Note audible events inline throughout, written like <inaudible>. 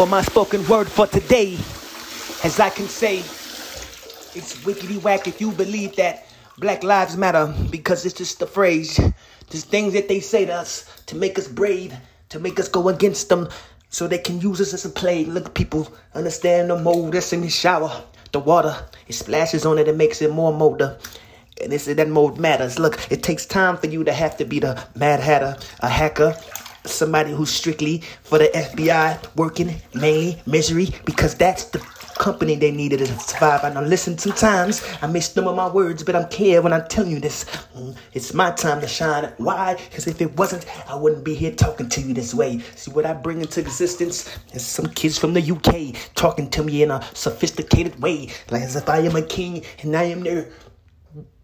Well, my spoken word for today, as I can say, it's wickety whack if you believe that Black Lives Matter because it's just a phrase, just things that they say to us to make us brave, to make us go against them, so they can use us as a play. Look, people, understand the mold that's in the shower, the water, it splashes on it and makes it more molder. And they say that mold matters. Look, it takes time for you to have to be the Mad Hatter, a hacker, somebody who's strictly for the FBI, working mainly misery, because that's the company they needed to survive. I know, listen, sometimes I miss some of my words, but I'm clear when I'm telling you this. Mm, it's my time to shine. Why? Because if it wasn't, I wouldn't be here talking to you this way. See, what I bring into existence is some kids from the UK talking to me in a sophisticated way, like as if I am a king and I am their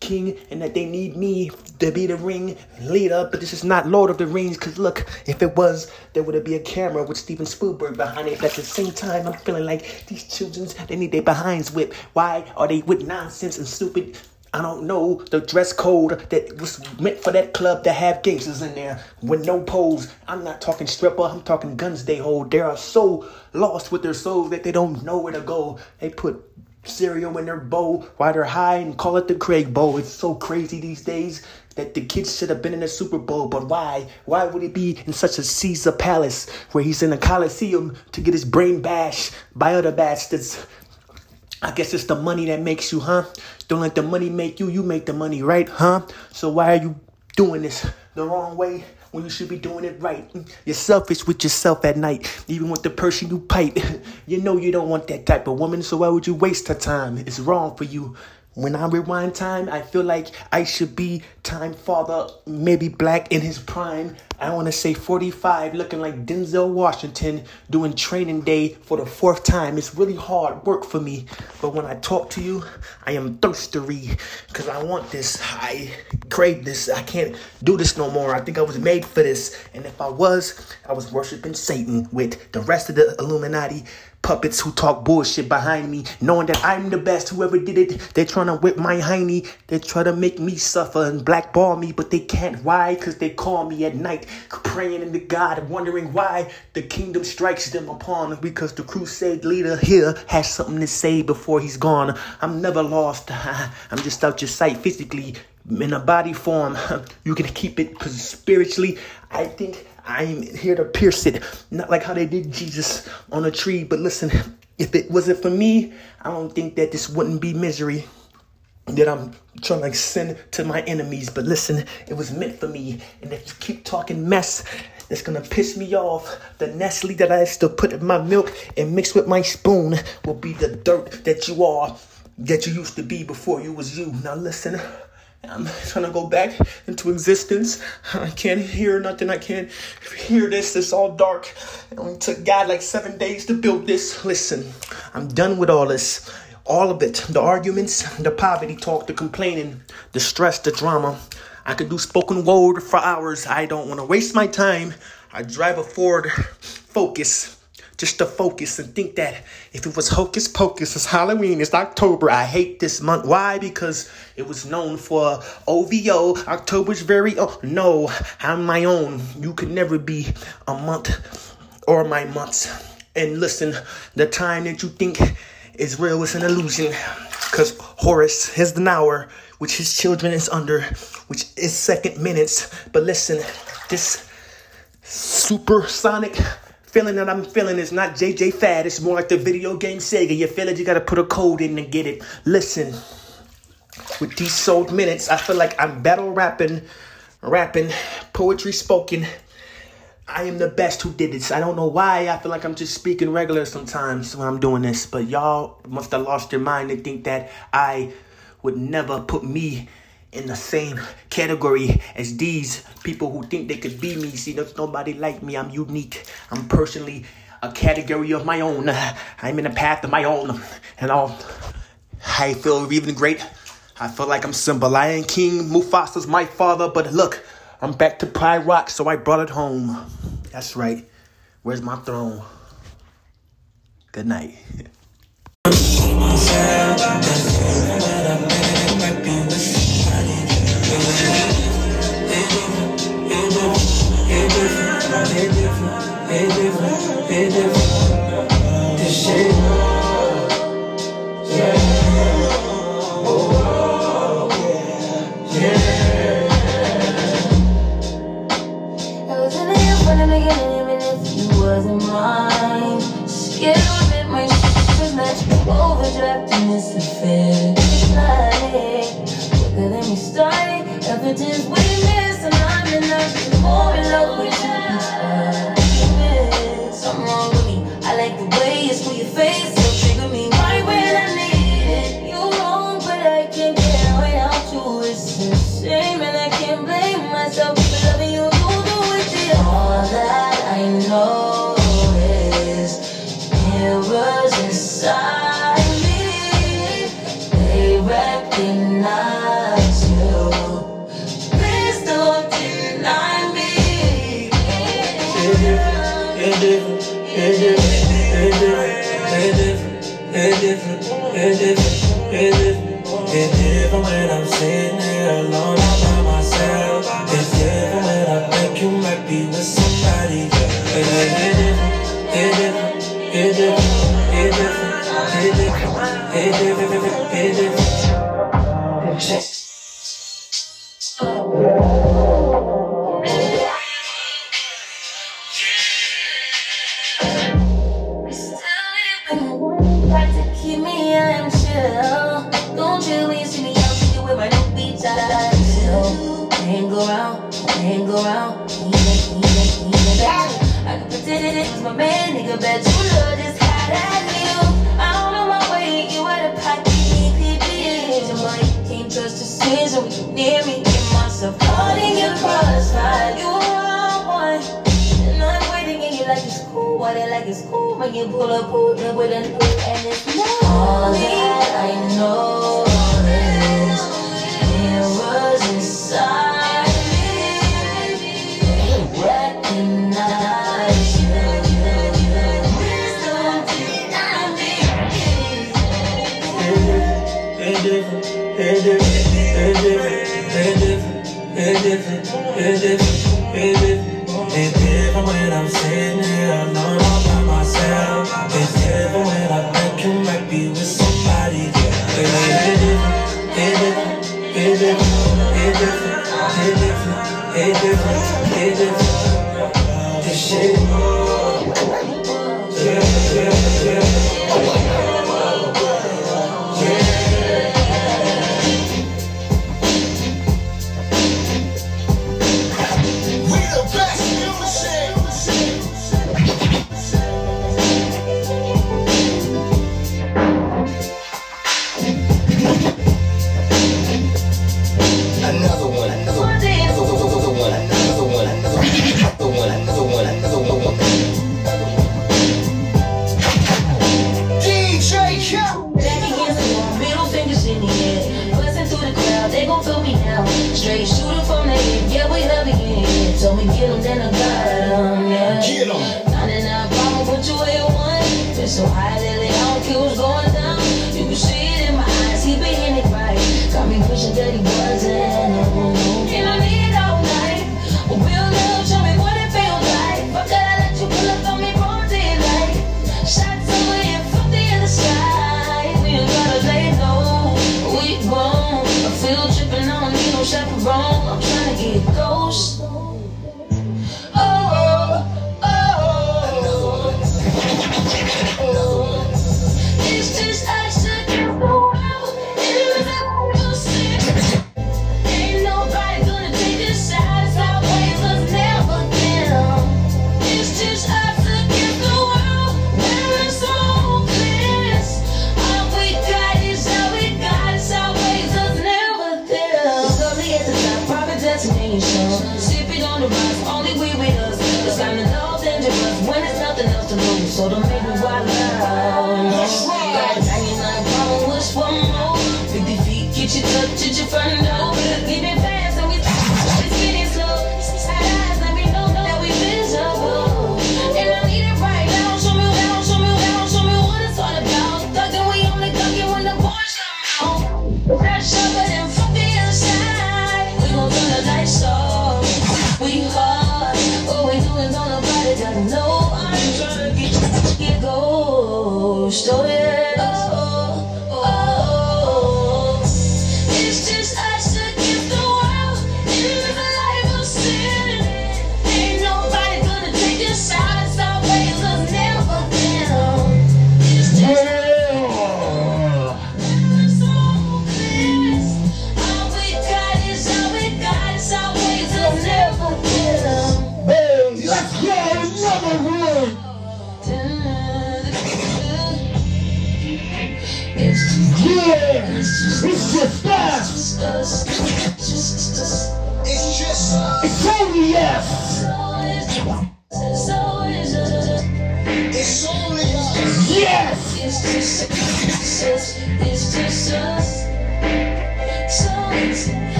king and that they need me to be the ring leader, but this is not Lord of the Rings. Cause look, if it was, there would be a camera with Steven Spielberg behind it. But at the same time, I'm feeling like these children, they need their behinds whipped. Why are they with nonsense and stupid? I don't know the dress code that was meant for that club to have gangsters in there with no pose. I'm not talking stripper, I'm talking guns they hold. They are so lost with their souls that they don't know where to go. They put cereal in their bowl while they're high and call it the Craig Bowl. It's so crazy these days that the kids should have been in the Super Bowl, but why? Why would he be in such a Caesar Palace where he's in a Coliseum to get his brain bashed by other bastards? I guess it's the money that makes you, huh? Don't let the money make you, you make the money, right? Huh? So why are you doing this the wrong way? When you should be doing it right. You're selfish with yourself at night, even with the person you pipe. <laughs> You know you don't want that type of woman, so why would you waste her time? It's wrong for you. When I rewind time, I feel like I should be time father, maybe black in his prime. I want to say 45, looking like Denzel Washington, doing training day for the fourth time. It's really hard work for me. But when I talk to you, I am thirsty because I want this. I crave this. I can't do this no more. I think I was made for this. And if I was, I was worshiping Satan with the rest of the Illuminati puppets who talk bullshit behind me, knowing that I'm the best. Whoever did it, they're trying to whip my hiney. They try to make me suffer and blackball me, but they can't. Why? Because they call me at night, praying into God, wondering why the kingdom strikes them upon. Because the crusade leader here has something to say before he's gone. I'm never lost. <laughs> I'm just out your sight physically in a body form. <laughs> You can keep it because spiritually, I think I'm here to pierce it. Not like how they did Jesus on a tree. But listen, if it wasn't for me, I don't think that this wouldn't be misery that I'm trying to send to my enemies. But listen, it was meant for me. And if you keep talking mess, it's gonna piss me off. The Nestle that I to put in my milk and mix with my spoon will be the dirt that you are, that you used to be before you was you. Now listen. I'm trying to go back into existence. I can't hear nothing. I can't hear this. It's all dark. It only took God like seven days to build this. Listen, I'm done with all this. All of it. The arguments, the poverty talk, the complaining, the stress, the drama. I could do spoken word for hours. I don't want to waste my time. I drive a Ford Focus just to focus and think that if it was hocus pocus, it's Halloween, it's October. I hate this month. Why? Because it was known for OVO, October's very oh no, I'm my own. You could never be a month or my months. And listen, the time that you think is real is an illusion. Because Horus has the hour, which his children is under, which is second minutes. But listen, this supersonic feeling that I'm feeling is not JJ Fad. It's more like the video game Sega. You feel it, you gotta put a code in to get it. Listen, with these sold minutes, I feel like I'm battle rapping, rapping, poetry spoken. I am the best who did this. I don't know why. I feel like I'm just speaking regular sometimes when I'm doing this, but y'all must have lost your mind to think that I would never put me in the same category as these people who think they could be me. See, there's nobody like me. I'm unique. I'm personally a category of my own. I'm in a path of my own. And I'll, I feel even great. I feel like I'm Simba. Lion King. Mufasa's my father. But look, I'm back to Pride Rock, so I brought it home. That's right. Where's my throne? Good night. <laughs> different, when I'm sitting here alone all by myself. It's different when I think you might be with somebody. Yeah. It's different, it's different, it's different, it's different, it's different, it's different, it's different. It's different. My man, nigga, bet you love this hot at view. I don't my way, you out of pocket, deeply being your money. Can't trust decision when you near me. Get myself caught in your crossfire. You are one. And I'm waiting in you like it's cool, what it like it's cool. When you pull up, pull up with a new and it's not all that I know. Is, there was inside. It's different, it's different, it's different, it's different, it's different, it's different, when I'm sitting here alone by myself. It's different when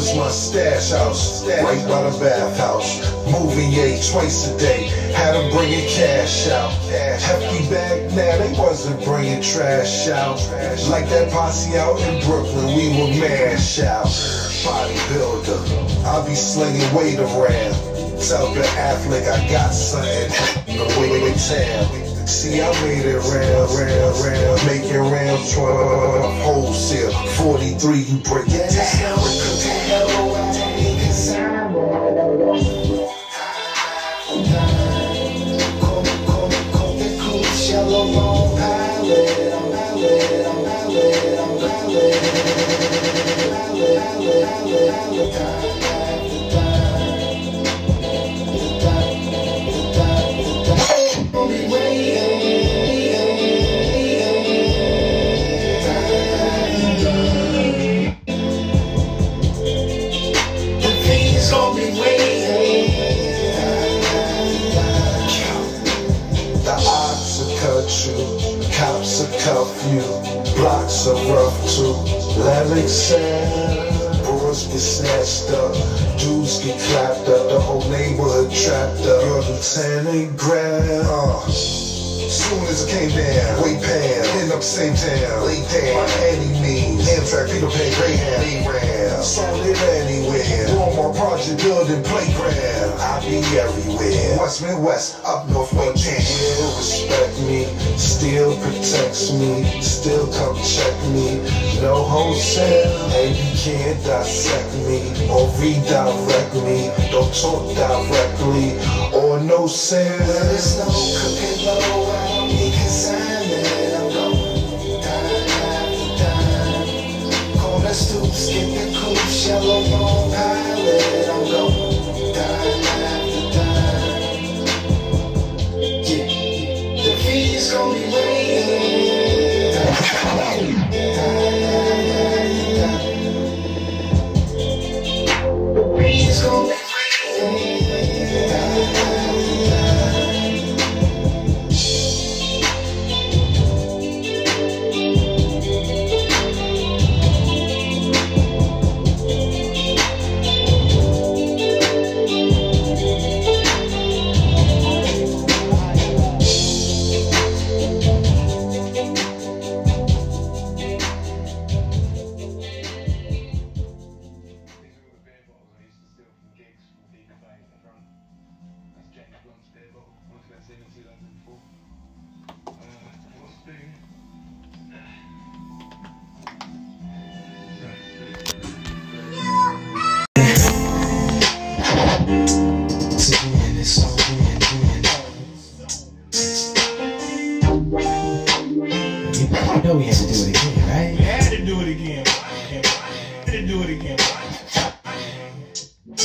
was my stash house, right by the bathhouse. Moving A twice a day, had to bring bringing cash out. Hefty bag, now they wasn't bringing trash out. Like that posse out in Brooklyn, we would mash out. Bodybuilder, I be slinging weight around. Tell the athlete I got something. The way we town. See, I made it round, round, round. Make it round 12. Wholesale. 43, you break it down. The same town, down, by any means. Amtrak, Peter Pan, Greyhound, ran, sold it anywhere. Walmart project building playground, I be everywhere. West Midwest, up north, way can Still respect me, still protects me, still come check me. No wholesale, and you can't dissect me or redirect me. Don't talk directly or no sale. There's no cooking low, shallow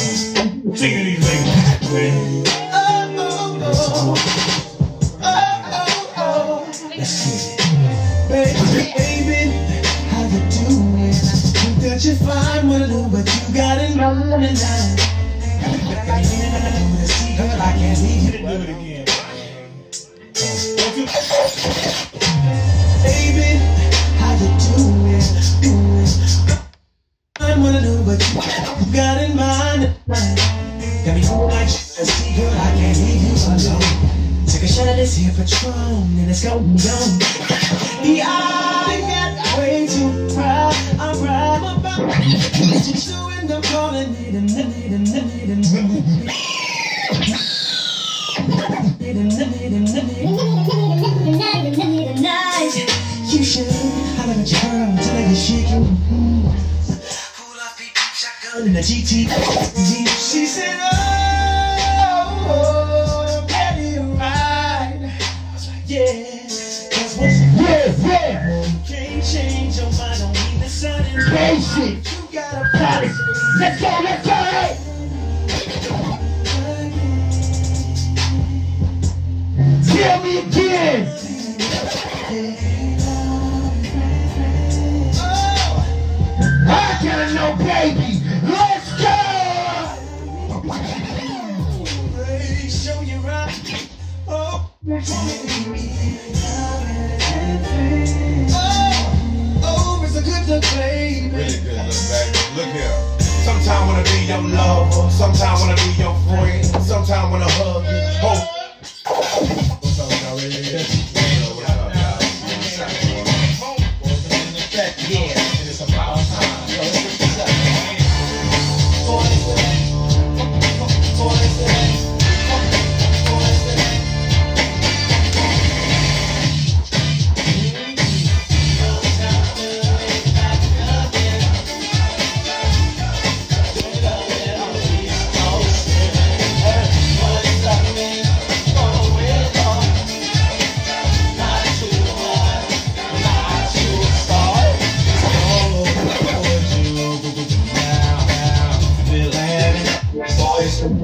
Sick of these niggas, man. Let's get it. Baby, baby, how you doing? Think that you're fine with it, but you got it wrong in line. Got me in the see her, I can't leave Had you. to do it again. Let's go, let's go. Tell me again. I got no baby. Let's go. Show you right. Oh. Be your lover, sometime wanna be your friend, sometime wanna hug you. Oh.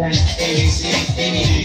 And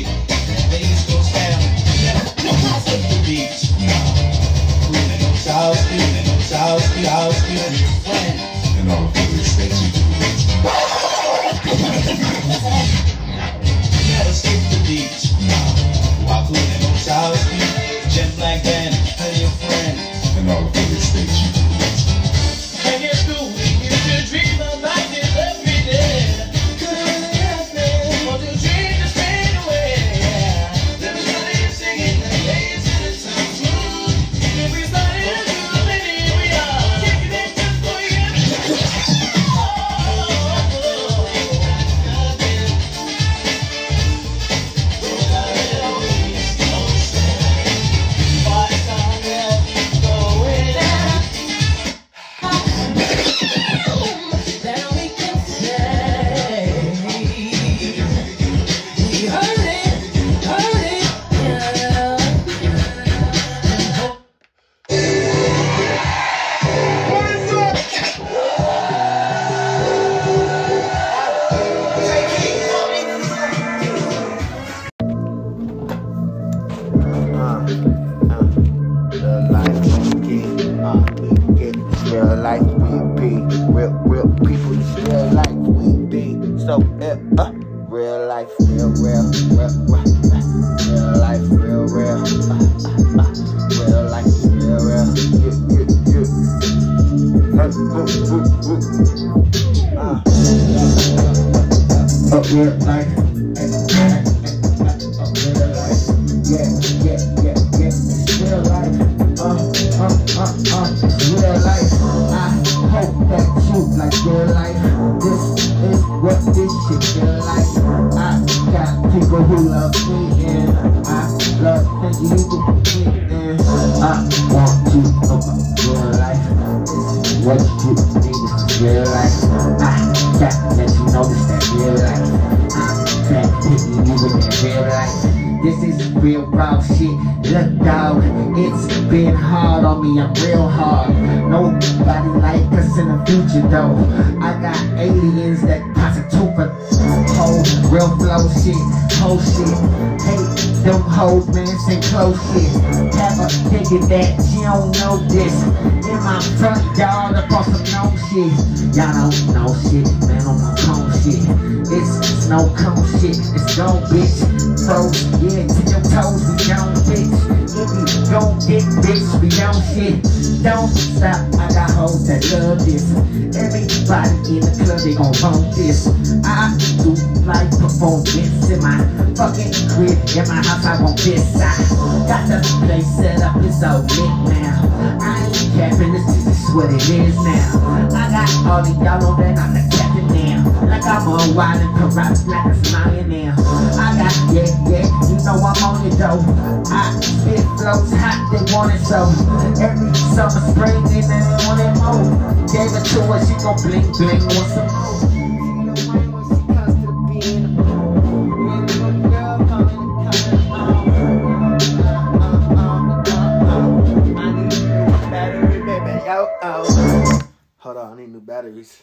hard. Nobody like us in the future, though. I got aliens that positive for whole real flow shit, whole shit. Hey, them hoes, man, say close shit. Have a nigga that you don't know this. In my front yard, up on some no shit. Y'all don't know shit, man, on my cone shit. It's snow cone shit. It's go, bitch. Froze, yeah, to your toes, we don't bitch. You don't get bitch, we don't shit. Don't stop, I got hoes that love this. Everybody in the club, they gon' want this. I do like performance in my fucking crib. In my house, I want this. I got the place set up, it's so lit now. I ain't capping, this is what it is now. I got all of y'all know that I'm the captain now. Like I'm a wild and corrupt, like a now. I got, yeah, yeah, you know I'm on it though. I spit flows hot, they want it so. Every summer, spring, and then they want it more. Gave it to her, she gon' bling, bling, want some more. Hold on, I need new batteries.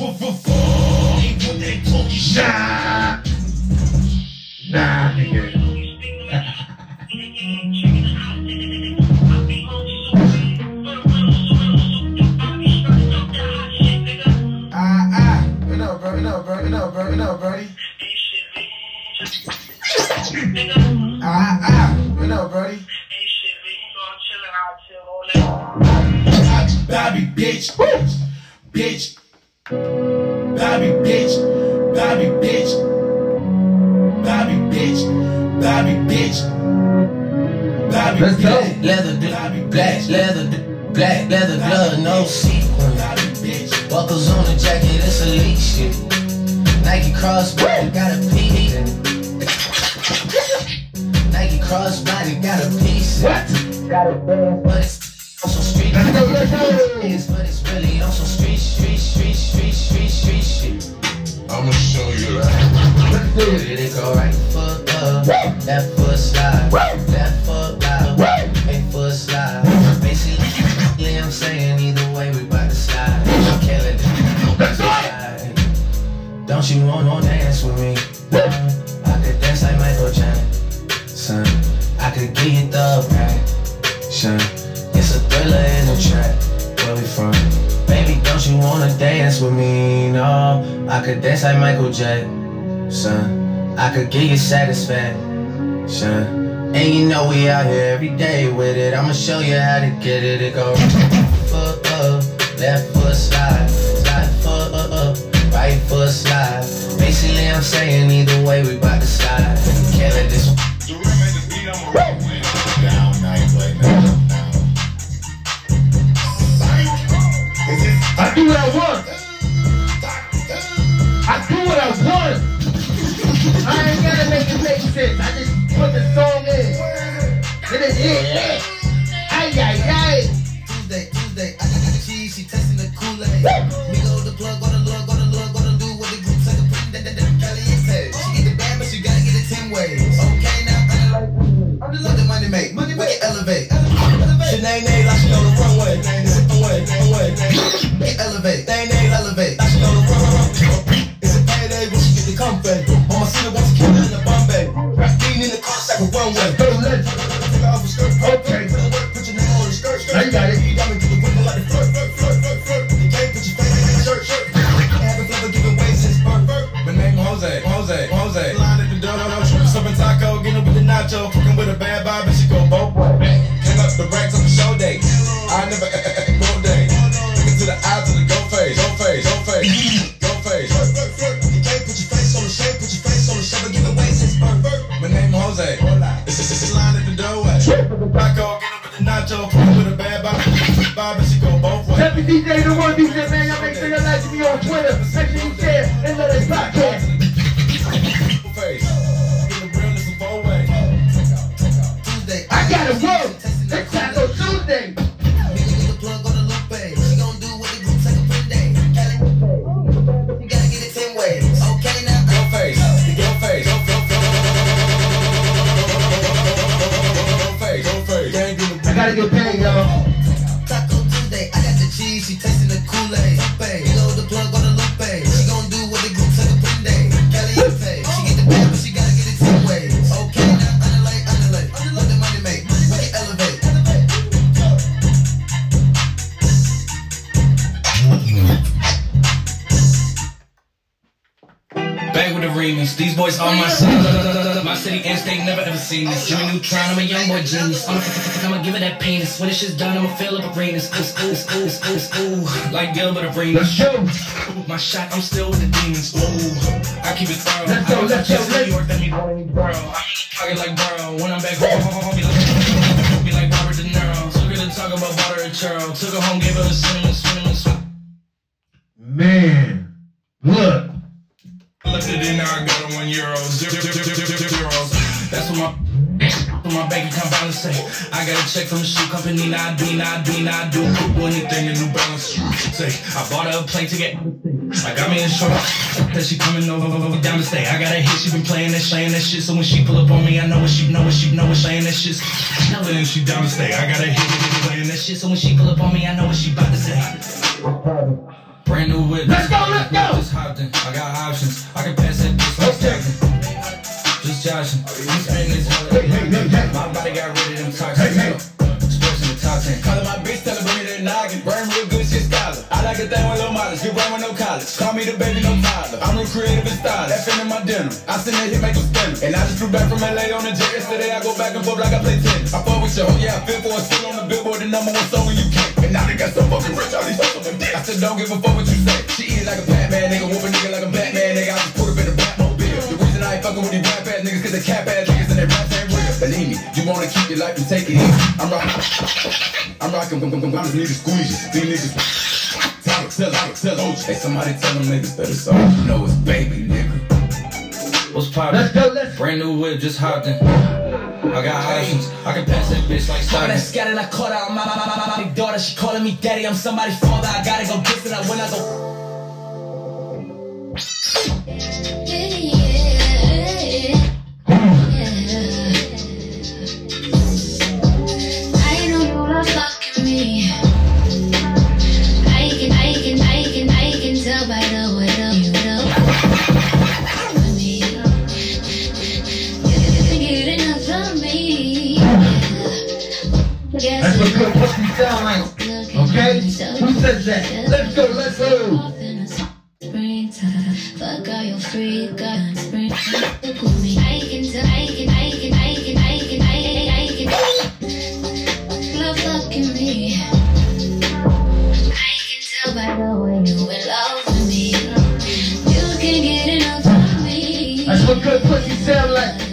ain't what they talking shit. Nah, nah, nigga. Ah, ah. What up? Ah, ah. Brody? Bobby, bitch, bitch, Bobby, bitch, Bobby, bitch, Bobby, bitch, Bobby, bitch, Bobby, Let's go. bitch, Leather, Bobby, black bitch, leather, black leather glove, no sequin. Bobby, bitch, Buckles on the jacket, it's elite shit. Nike crossbody got a piece. <laughs> Nike crossbody got a piece. What? Got a band, but it's on some street. Let's go, let's go. But it's really on some street, street, street, street, street, street shit. I'ma show you that. Did it go right foot up, left foot slide, left foot out, right foot slide. Basically, I'm saying either way we bout to slide. I'm killing it. slide. Don't you want to dance with me? I could dance like Michael Jackson. I could you the. It's a in the. Where we from? Baby, don't you wanna dance with me? No, I could dance like Michael Jackson. I could give you satisfaction. And you know we out here every day with it. I'ma show you how to get it. It go up, left foot slide, slide foot up, right foot slide. Basically, I'm saying either way we bout to slide. Can't let this And Jose. This. I'm a young boy genius. I'ma, I'ma give it that penis. When this shit's done, I'ma fill up arenas. Ooh, ooh, ooh, ooh, ooh. Like Gilbert Arenas. Let's go. My shot, I'm still with the demons. Ooh, I keep it thorough. Let's go, I let's go, let's- New York, that me bro. I'm in the pocket like Burrow. When I'm back home, be like, be like Robert De Niro. Took her to talk about butter and churro. Took her home, gave her the cinnamon, cinnamon, cinnamon. Man, look. Look at it now, I got it one euro. Zero, zero, zero, zero, zero, zeros. That's what my my bank account balance say I got a check from a shoe company, now I do, now I do, now I do. Anything in New Balance say I bought her a plane ticket. I got me insurance that she coming over, over, over down to stay. I got a hit, she been playing that, playing that shit. So when she pull up on me, I know what she know what she know what saying that shit. Then she down to stay. I got a hit, she been playing that shit. So when she pull up on me, I know what she about to say. Brand new whip. Let's go, let's go. Just hopped in. I got options. I can pass that bitch like Stockton. Joshing. We spend this holiday. My body got rid of them toxins. Expressing the top 10. Calling my bitch, tell her bring me that noggin. Burn real good, shit scholar. I like a thing with low mileage, you run with no college. Call me the baby, no Tyler. I'm real creative and stylish. That in my dinner. I send that hit, make them spin. And I just flew back from LA on the jet yesterday. I go back and forth like I play tennis. I fuck with your hoe, yeah, I feel for a still on the billboard, the number one song when you can. And now they got so fucking rich, all these hustle them dick. I said, don't give a fuck what you say. She eat it like a Batman, nigga, whoop a nigga like a Batman, nigga. I just put up in niggas, cause they cap ass niggas and they raps ain't real. Believe me, you wanna keep your life and take it easy. I'm rocking, I'm rocking, I just need to squeeze you. These niggas. Tell it, tell it, tell it. Hey, somebody tell them niggas that it's all you know it's baby, nigga. What's poppin'? Let's go, let's Brand new whip, just hopped in. I got options. I can pass that bitch like When I Stockton. scattered, I caught her. My, my, my, my, my, my daughter, she calling me daddy. I'm somebody's father. I gotta go get it. I when I go. I That's what good pussy sound like. Okay? Who says that? Let's go, let's go. off in the springtime. Fuck all your free gun. Look me. I can tell, I can, I can, I can, I can, I can, I can. Love fucking me. I can tell by the way you in love with me. You can get enough of me. That's what good pussy sound like.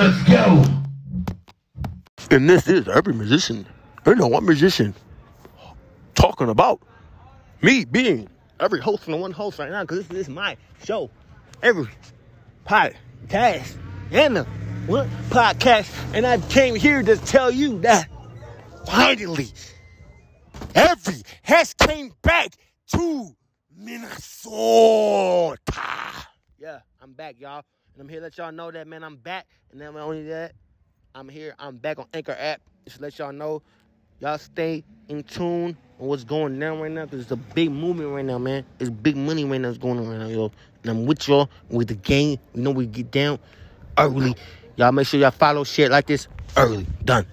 Let's go. And this is every musician, you know, one musician talking about me being every host and one host right now because this is my show. Every podcast and the what podcast. And I came here to tell you that finally every has came back to Minnesota. Yeah, I'm back, y'all. And I'm here to let y'all know that, man, I'm back. And then only that, I'm here. I'm back on Anchor app. Just to let y'all know, y'all stay in tune on what's going down right now because it's a big movement right now, man. It's big money right now that's going on right now, yo. And I'm with y'all with the game. You know we get down early. Y'all make sure y'all follow, shit like this early. Done.